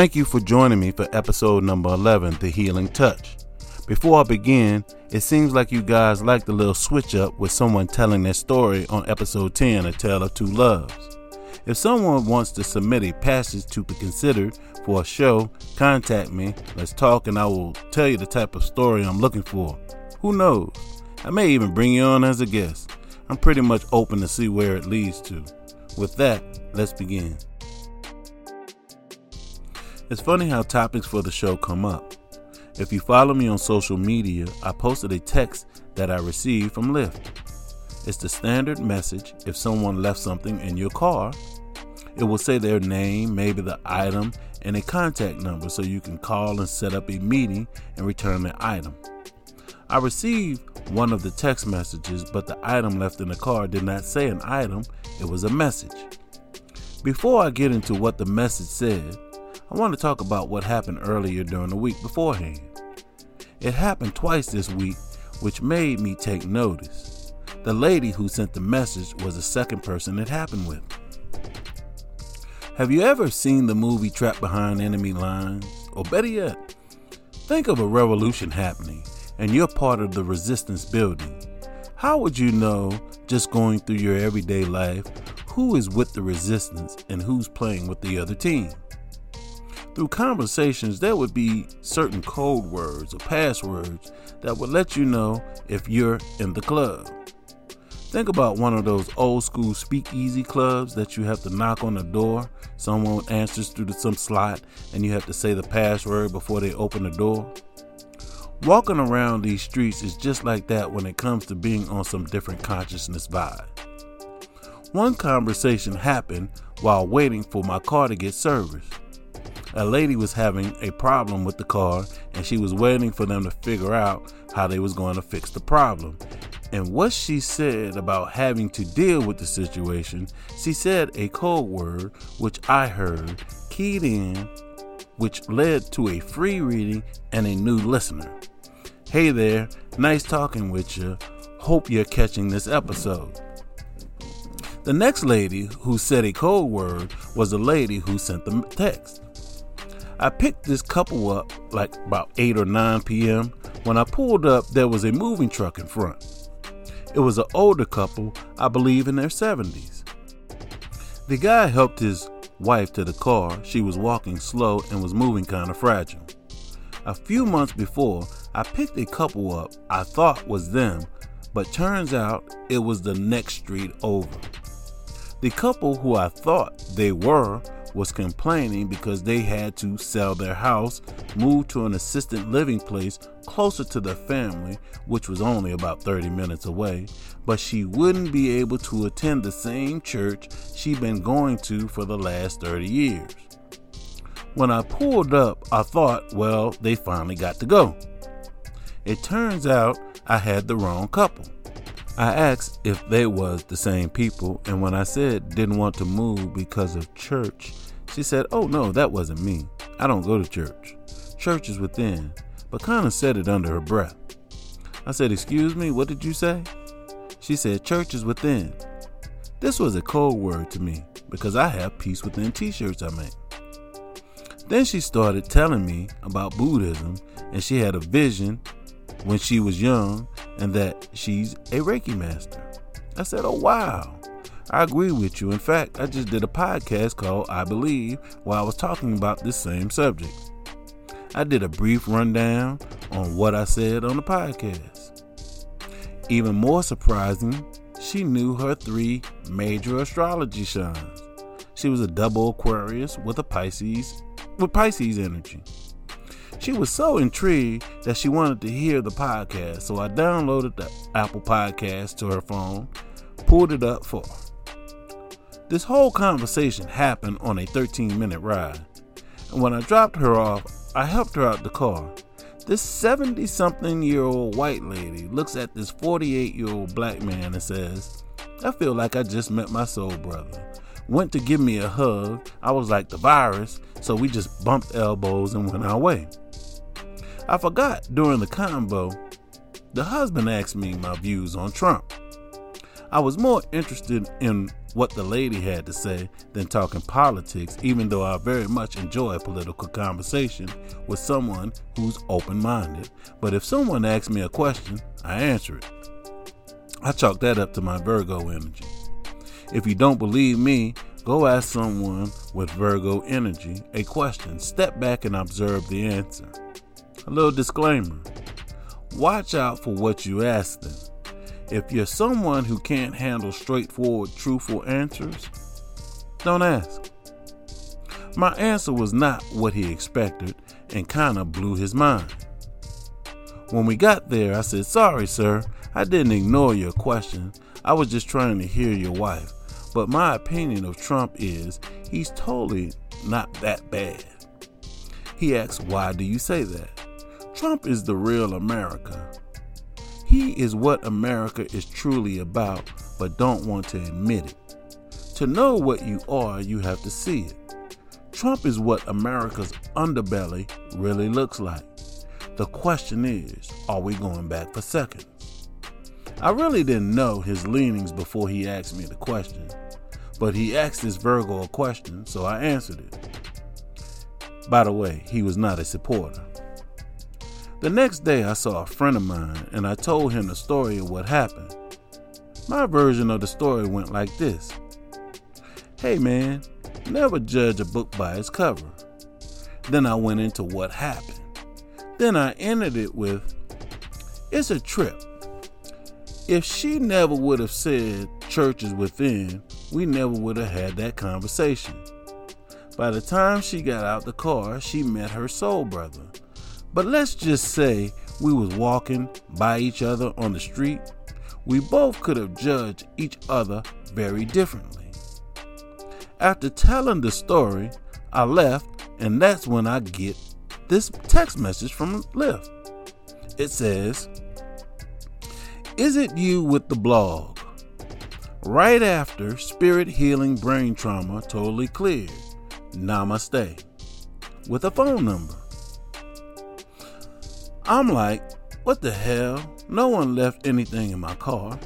Thank you for joining me for episode number 11, The Healing Touch. Before I begin, it seems like you guys like the little switch up with someone telling their story on episode 10, A Tale of Two Loves. If someone wants to submit a passage to be considered for a show, contact me. Let's talk, and I will tell you the type of story I'm looking for. Who knows? I may even bring you on as a guest. I'm pretty much open to see where it leads to. With that, let's begin. It's funny how topics for the show come up. If you follow me on social media, I posted a text that I received from Lyft. It's the standard message if someone left something in your car. It will say their name, maybe the item, and a contact number so you can call and set up a meeting and return the item. I received one of the text messages, but the item left in the car did not say an item, it was a message. Before I get into what the message said, I want to talk about what happened earlier during the week beforehand. It happened twice this week, which made me take notice. The lady who sent the message was the second person it happened with. Have you ever seen the movie Trapped Behind Enemy Lines? Or better yet, think of a revolution happening and you're part of the resistance building. How would you know, just going through your everyday life, who is with the resistance and who's playing with the other team? Through conversations, there would be certain code words or passwords that would let you know if you're in the club. Think about one of those old school speakeasy clubs that you have to knock on the door, someone answers through some slot, and you have to say the password before they open the door. Walking around these streets is just like that when it comes to being on some different consciousness vibe. One conversation happened while waiting for my car to get serviced. A lady was having a problem with the car and she was waiting for them to figure out how they was going to fix the problem. And what she said about having to deal with the situation, she said a code word which I heard keyed in, which led to a free reading and a new listener. Hey there, nice talking with you. Hope you're catching this episode. The next lady who said a code word was the lady who sent the text. I picked this couple up like about 8 or 9 p.m. When I pulled up, there was a moving truck in front. It was an older couple, I believe in their 70s. The guy helped his wife to the car. She was walking slow and was moving kind of fragile. A few months before, I picked a couple up I thought was them, but turns out it was the next street over. The couple who I thought they were was complaining because they had to sell their house, move to an assisted living place closer to their family, which was only about 30 minutes away, but she wouldn't be able to attend the same church she'd been going to for the last 30 years. When I pulled up, I thought, well, they finally got to go. It turns out I had the wrong couple. I asked if they was the same people, and when I said didn't want to move because of church, she said, "Oh no, that wasn't me. I don't go to church. Church is within." But kind of said it under her breath. I said, "Excuse me, what did you say?" She said, "Church is within." This was a cold word to me because I have peace within t-shirts I make. Then she started telling me about Buddhism and she had a vision when she was young and that she's a Reiki master. I said, Oh, wow. I agree with you. In fact, I just did a podcast called I Believe while I was talking about this same subject. I did a brief rundown on what I said on the podcast. Even more surprising, she knew her three major astrology signs. She was a double Aquarius with a Pisces with Pisces energy. She was so intrigued that she wanted to hear the podcast, so I downloaded the Apple Podcast to her phone, pulled it up for her. This whole conversation happened on a 13 minute ride, and when I dropped her off, I helped her out the car. This 70 something year old white lady looks at this 48 year old black man and says, I feel like I just met my soul brother. Went to give me a hug. I was like the virus, so we just bumped elbows and went our way. I forgot during the combo, the husband asked me my views on Trump. I was more interested in what the lady had to say than talking politics, even though I very much enjoy a political conversation with someone who's open minded. But if someone asks me a question, I answer it. I chalk that up to my Virgo energy. If you don't believe me, go ask someone with Virgo energy a question. Step back and observe the answer. A little disclaimer watch out for what you ask them. If you're someone who can't handle straightforward, truthful answers, don't ask. My answer was not what he expected and kind of blew his mind. When we got there, I said, Sorry, sir, I didn't ignore your question. I was just trying to hear your wife. But my opinion of Trump is he's totally not that bad. He asked, Why do you say that? Trump is the real America. He is what America is truly about, but don't want to admit it. To know what you are, you have to see it. Trump is what America's underbelly really looks like. The question is, are we going back for seconds? I really didn't know his leanings before he asked me the question, but he asked this Virgo a question, so I answered it. By the way, he was not a supporter. The next day, I saw a friend of mine and I told him the story of what happened. My version of the story went like this Hey man, never judge a book by its cover. Then I went into what happened. Then I ended it with It's a trip. If she never would have said church is within, we never would have had that conversation. By the time she got out the car, she met her soul brother but let's just say we was walking by each other on the street. We both could have judged each other very differently. After telling the story, I left, and that's when I get this text message from Lyft. It says, Is it you with the blog? Right after spirit healing brain trauma totally cleared. Namaste. With a phone number. I'm like, what the hell? No one left anything in my car.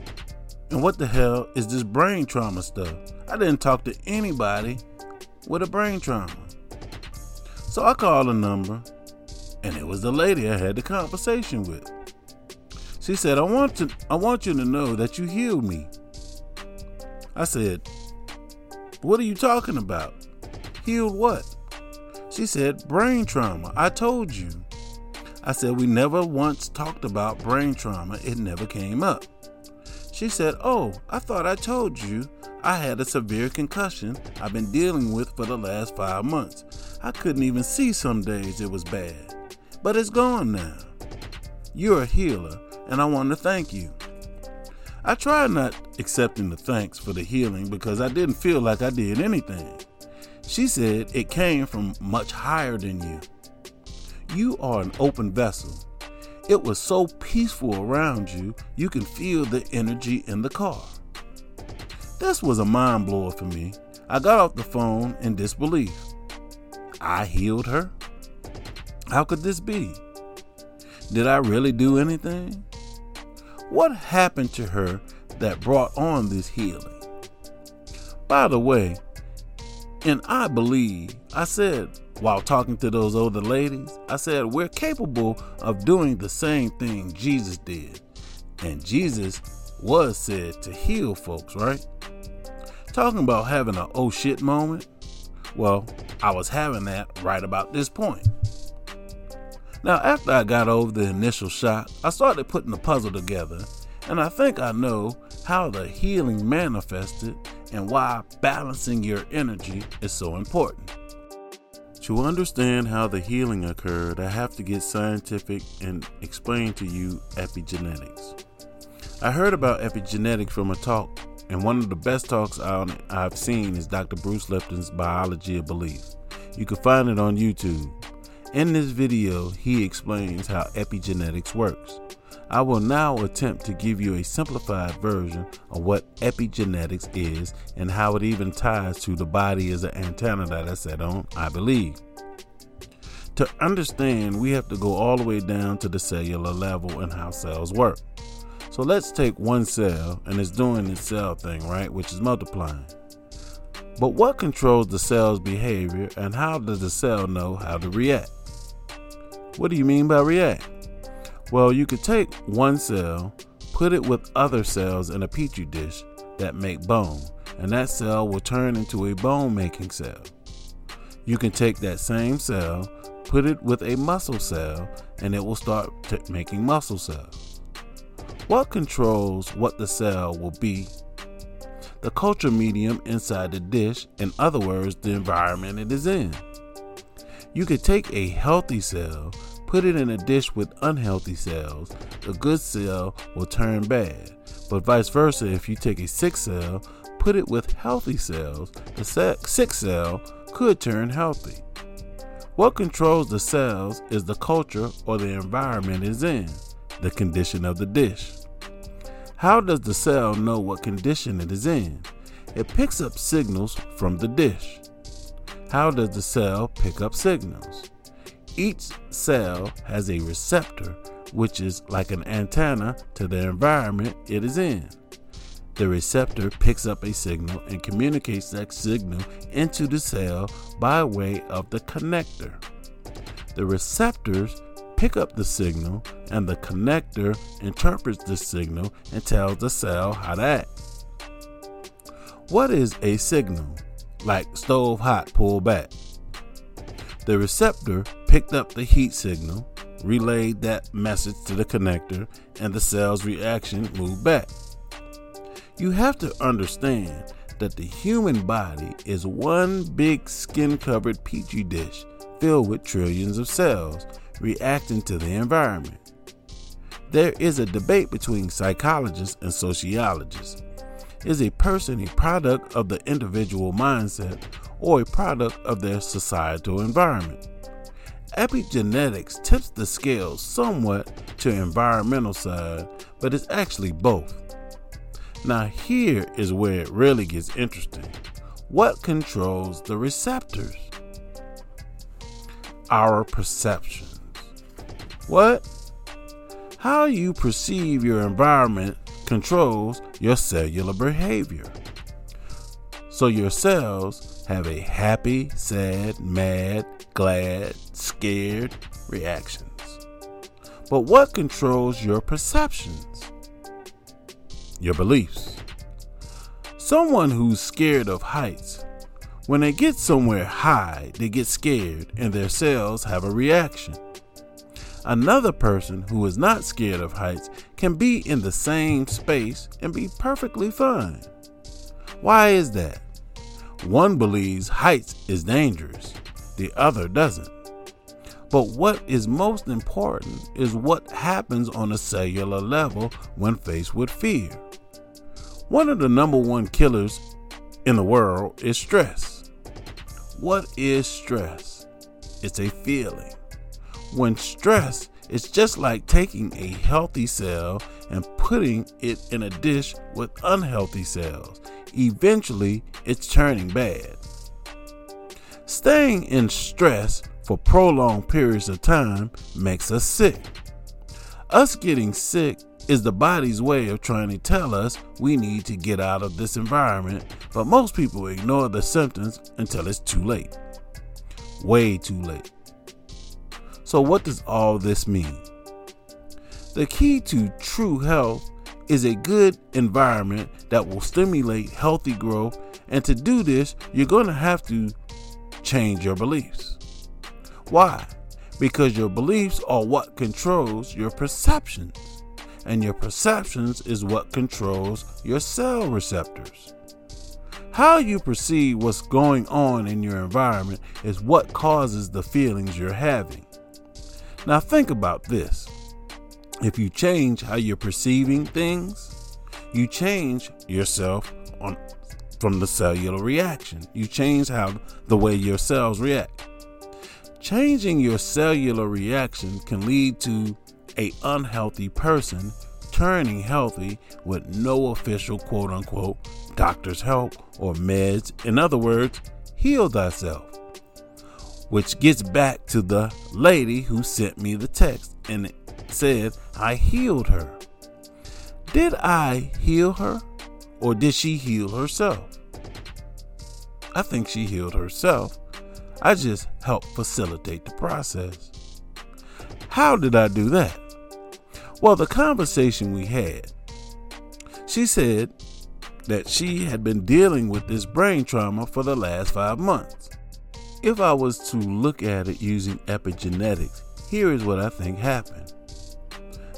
And what the hell is this brain trauma stuff? I didn't talk to anybody with a brain trauma. So I called a number, and it was the lady I had the conversation with. She said, I want to I want you to know that you healed me. I said, What are you talking about? Healed what? She said, Brain trauma. I told you. I said, We never once talked about brain trauma, it never came up. She said, Oh, I thought I told you I had a severe concussion I've been dealing with for the last five months. I couldn't even see some days it was bad. But it's gone now. You're a healer, and I want to thank you. I tried not accepting the thanks for the healing because I didn't feel like I did anything. She said it came from much higher than you. You are an open vessel. It was so peaceful around you, you can feel the energy in the car. This was a mind blower for me. I got off the phone in disbelief. I healed her? How could this be? Did I really do anything? What happened to her that brought on this healing? By the way, and I believe, I said while talking to those older ladies, I said, We're capable of doing the same thing Jesus did. And Jesus was said to heal folks, right? Talking about having an oh shit moment. Well, I was having that right about this point. Now, after I got over the initial shock, I started putting the puzzle together, and I think I know how the healing manifested and why balancing your energy is so important. To understand how the healing occurred, I have to get scientific and explain to you epigenetics. I heard about epigenetics from a talk, and one of the best talks I've seen is Dr. Bruce Lipton's Biology of Belief. You can find it on YouTube. In this video, he explains how epigenetics works. I will now attempt to give you a simplified version of what epigenetics is and how it even ties to the body as an antenna that I said on, I believe. To understand, we have to go all the way down to the cellular level and how cells work. So let's take one cell and it's doing its cell thing, right? Which is multiplying. But what controls the cell's behavior and how does the cell know how to react? What do you mean by react? Well, you could take one cell, put it with other cells in a petri dish that make bone, and that cell will turn into a bone making cell. You can take that same cell, put it with a muscle cell, and it will start t- making muscle cells. What controls what the cell will be? The culture medium inside the dish, in other words, the environment it is in. You could take a healthy cell, put it in a dish with unhealthy cells. The good cell will turn bad. But vice versa, if you take a sick cell, put it with healthy cells, the sick cell could turn healthy. What controls the cells is the culture or the environment is in, the condition of the dish. How does the cell know what condition it is in? It picks up signals from the dish. How does the cell pick up signals? Each cell has a receptor, which is like an antenna to the environment it is in. The receptor picks up a signal and communicates that signal into the cell by way of the connector. The receptors pick up the signal, and the connector interprets the signal and tells the cell how to act. What is a signal? Like stove hot, pull back. The receptor picked up the heat signal, relayed that message to the connector, and the cell's reaction moved back. You have to understand that the human body is one big skin covered petri dish filled with trillions of cells reacting to the environment. There is a debate between psychologists and sociologists. Is a person a product of the individual mindset or a product of their societal environment? Epigenetics tips the scales somewhat to environmental side, but it's actually both. Now, here is where it really gets interesting. What controls the receptors? Our perceptions. What? How you perceive your environment controls your cellular behavior. So, your cells have a happy, sad, mad, glad, scared reactions. But what controls your perceptions? your beliefs. Someone who's scared of heights, when they get somewhere high, they get scared and their cells have a reaction. Another person who is not scared of heights can be in the same space and be perfectly fine. Why is that? One believes heights is dangerous, the other doesn't. But what is most important is what happens on a cellular level when faced with fear. One of the number one killers in the world is stress. What is stress? It's a feeling. When stress it's just like taking a healthy cell and putting it in a dish with unhealthy cells. Eventually, it's turning bad. Staying in stress for prolonged periods of time makes us sick. Us getting sick is the body's way of trying to tell us we need to get out of this environment, but most people ignore the symptoms until it's too late. Way too late. So, what does all this mean? The key to true health is a good environment that will stimulate healthy growth, and to do this, you're going to have to change your beliefs. Why? Because your beliefs are what controls your perceptions, and your perceptions is what controls your cell receptors. How you perceive what's going on in your environment is what causes the feelings you're having. Now, think about this. If you change how you're perceiving things, you change yourself on from the cellular reaction. You change how the way your cells react. Changing your cellular reaction can lead to a unhealthy person turning healthy with no official quote unquote doctor's help or meds. In other words, heal thyself. Which gets back to the lady who sent me the text and it said, I healed her. Did I heal her or did she heal herself? I think she healed herself. I just helped facilitate the process. How did I do that? Well, the conversation we had, she said that she had been dealing with this brain trauma for the last five months. If I was to look at it using epigenetics, here is what I think happened.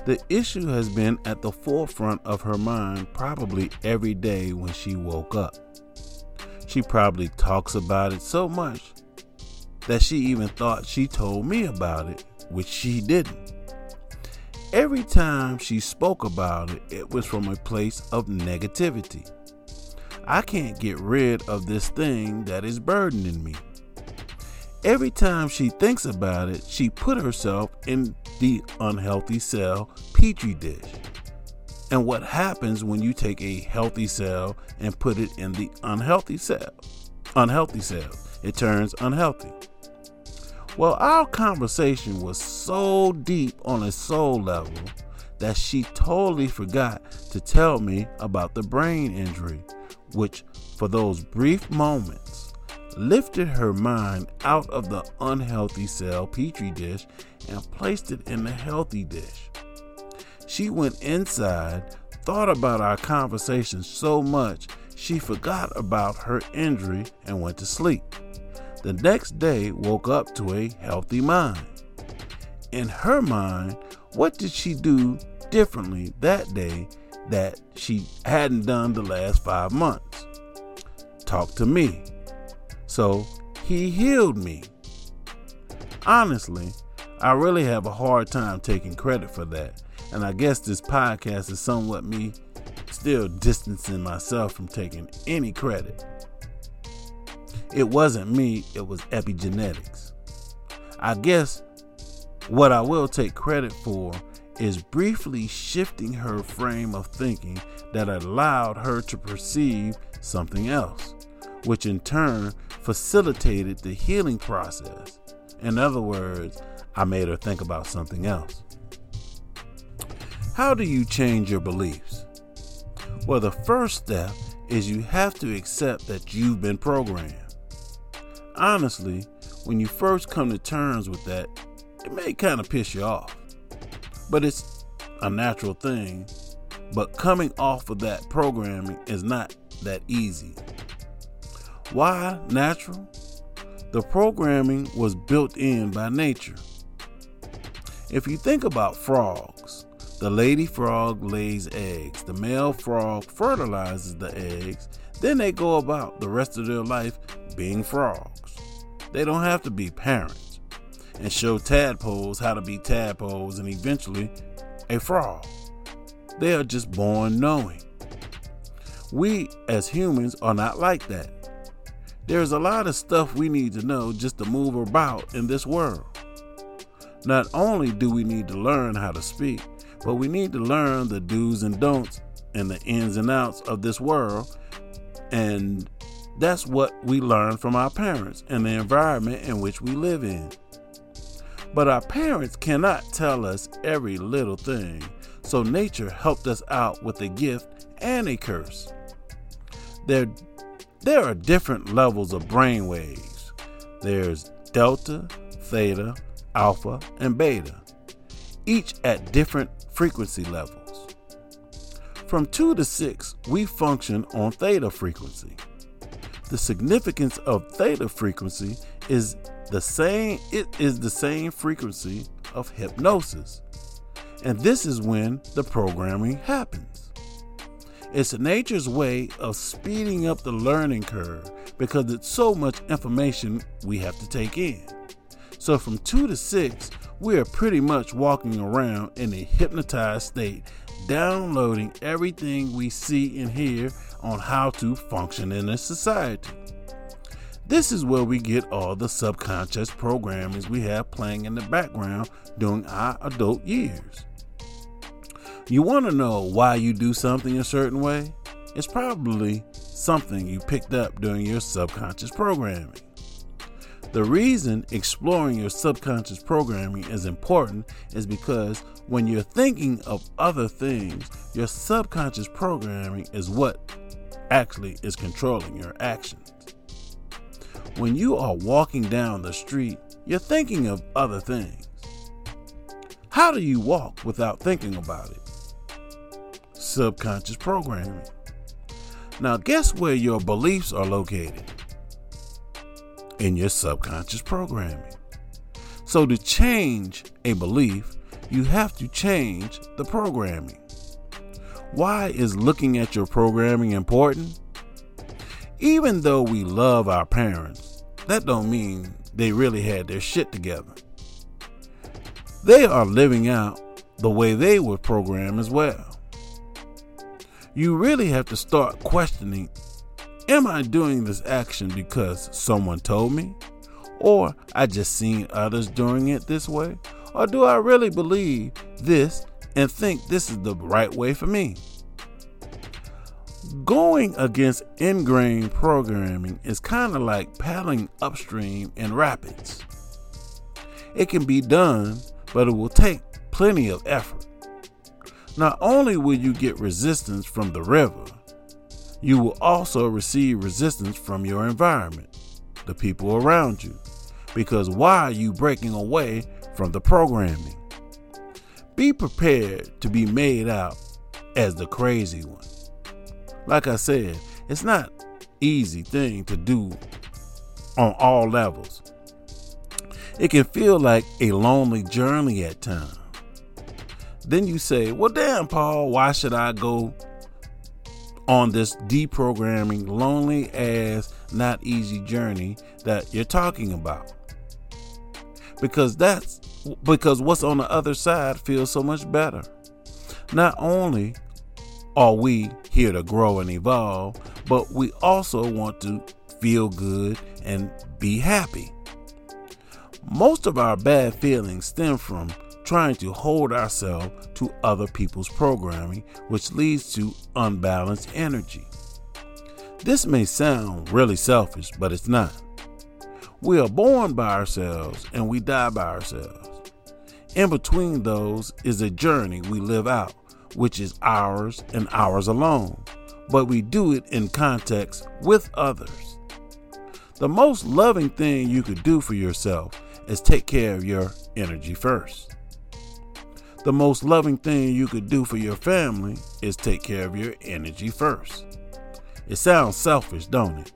The issue has been at the forefront of her mind probably every day when she woke up. She probably talks about it so much that she even thought she told me about it, which she didn't. Every time she spoke about it, it was from a place of negativity. I can't get rid of this thing that is burdening me. Every time she thinks about it, she put herself in the unhealthy cell petri dish. And what happens when you take a healthy cell and put it in the unhealthy cell? Unhealthy cell. It turns unhealthy. Well, our conversation was so deep on a soul level that she totally forgot to tell me about the brain injury, which, for those brief moments, lifted her mind out of the unhealthy cell petri dish and placed it in the healthy dish. She went inside, thought about our conversation so much she forgot about her injury and went to sleep. The next day woke up to a healthy mind. In her mind, what did she do differently that day that she hadn't done the last five months? Talk to me. So he healed me. Honestly, I really have a hard time taking credit for that. And I guess this podcast is somewhat me still distancing myself from taking any credit. It wasn't me, it was epigenetics. I guess what I will take credit for is briefly shifting her frame of thinking that allowed her to perceive something else, which in turn facilitated the healing process. In other words, I made her think about something else. How do you change your beliefs? Well, the first step is you have to accept that you've been programmed. Honestly, when you first come to terms with that, it may kind of piss you off. But it's a natural thing. But coming off of that programming is not that easy. Why natural? The programming was built in by nature. If you think about frogs, the lady frog lays eggs, the male frog fertilizes the eggs, then they go about the rest of their life being frogs. They don't have to be parents and show tadpoles how to be tadpoles and eventually a frog. They are just born knowing. We as humans are not like that. There's a lot of stuff we need to know just to move about in this world. Not only do we need to learn how to speak, but we need to learn the do's and don'ts and the ins and outs of this world. And that's what we learn from our parents and the environment in which we live in. But our parents cannot tell us every little thing, so nature helped us out with a gift and a curse. There, there are different levels of brain waves. There's delta, theta, alpha, and beta, each at different frequency levels. From 2 to 6, we function on theta frequency. The significance of theta frequency is the same it is the same frequency of hypnosis. And this is when the programming happens. It's nature's way of speeding up the learning curve because it's so much information we have to take in. So from 2 to 6, we are pretty much walking around in a hypnotized state, downloading everything we see and hear on how to function in a society. This is where we get all the subconscious programmings we have playing in the background during our adult years. You want to know why you do something a certain way? It's probably something you picked up during your subconscious programming. The reason exploring your subconscious programming is important is because when you're thinking of other things, your subconscious programming is what actually is controlling your actions. When you are walking down the street, you're thinking of other things. How do you walk without thinking about it? Subconscious programming. Now, guess where your beliefs are located? In your subconscious programming. So, to change a belief, you have to change the programming. Why is looking at your programming important? Even though we love our parents, that don't mean they really had their shit together. They are living out the way they were programmed as well you really have to start questioning Am I doing this action because someone told me? Or I just seen others doing it this way? Or do I really believe this and think this is the right way for me? Going against ingrained programming is kind of like paddling upstream in rapids. It can be done, but it will take plenty of effort. Not only will you get resistance from the river, you will also receive resistance from your environment, the people around you. Because why are you breaking away from the programming? Be prepared to be made out as the crazy one. Like I said, it's not easy thing to do on all levels. It can feel like a lonely journey at times. Then you say, well, damn, Paul, why should I go on this deprogramming, lonely ass, not easy journey that you're talking about? Because that's because what's on the other side feels so much better. Not only are we here to grow and evolve, but we also want to feel good and be happy. Most of our bad feelings stem from trying to hold ourselves to other people's programming, which leads to unbalanced energy. This may sound really selfish, but it's not. We are born by ourselves and we die by ourselves. In between those is a journey we live out, which is ours and ours alone, but we do it in context with others. The most loving thing you could do for yourself is take care of your energy first the most loving thing you could do for your family is take care of your energy first. It sounds selfish, don't it?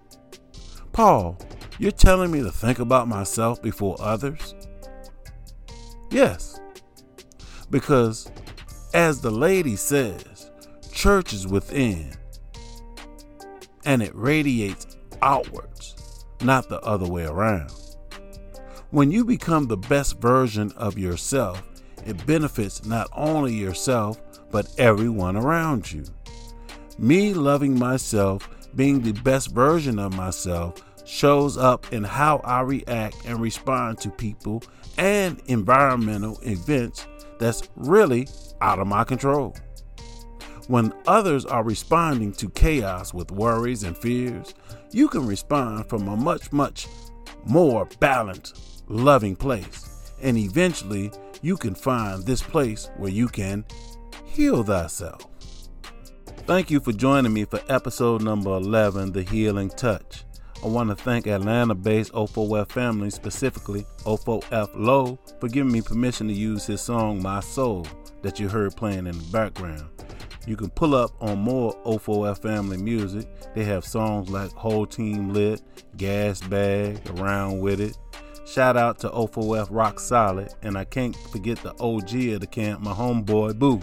Paul, you're telling me to think about myself before others? Yes. Because, as the lady says, church is within and it radiates outwards, not the other way around. When you become the best version of yourself, it benefits not only yourself, but everyone around you. Me loving myself, being the best version of myself, shows up in how I react and respond to people and environmental events that's really out of my control. When others are responding to chaos with worries and fears, you can respond from a much, much more balanced, loving place. And eventually, you can find this place where you can heal thyself. Thank you for joining me for episode number 11, The Healing Touch. I want to thank Atlanta based O4F family, specifically O4F Low, for giving me permission to use his song My Soul that you heard playing in the background. You can pull up on more O4F family music. They have songs like Whole Team Lit, Gas Bag, Around With It, Shout out to O4F Rock Solid, and I can't forget the OG of the camp, my homeboy Boo.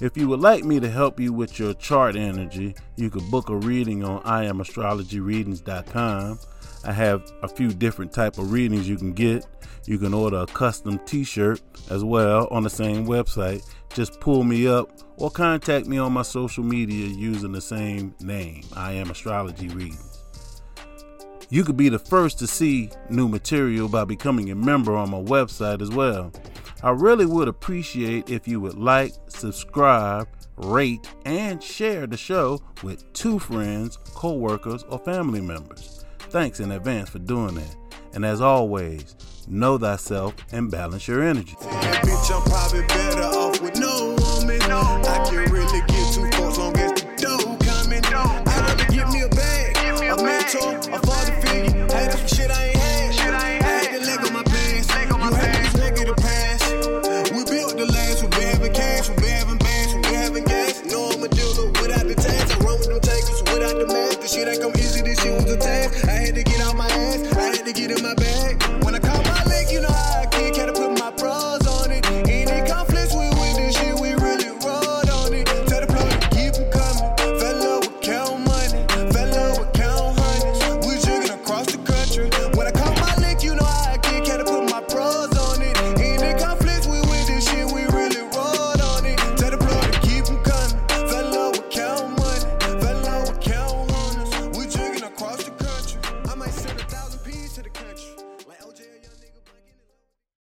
If you would like me to help you with your chart energy, you could book a reading on IamAstrologyReadings.com. I have a few different type of readings you can get. You can order a custom t-shirt as well on the same website. Just pull me up or contact me on my social media using the same name, I Am Astrology Readings. You could be the first to see new material by becoming a member on my website as well. I really would appreciate if you would like, subscribe, rate, and share the show with two friends, coworkers, or family members. Thanks in advance for doing that. And as always, know thyself and balance your energy. I'm father.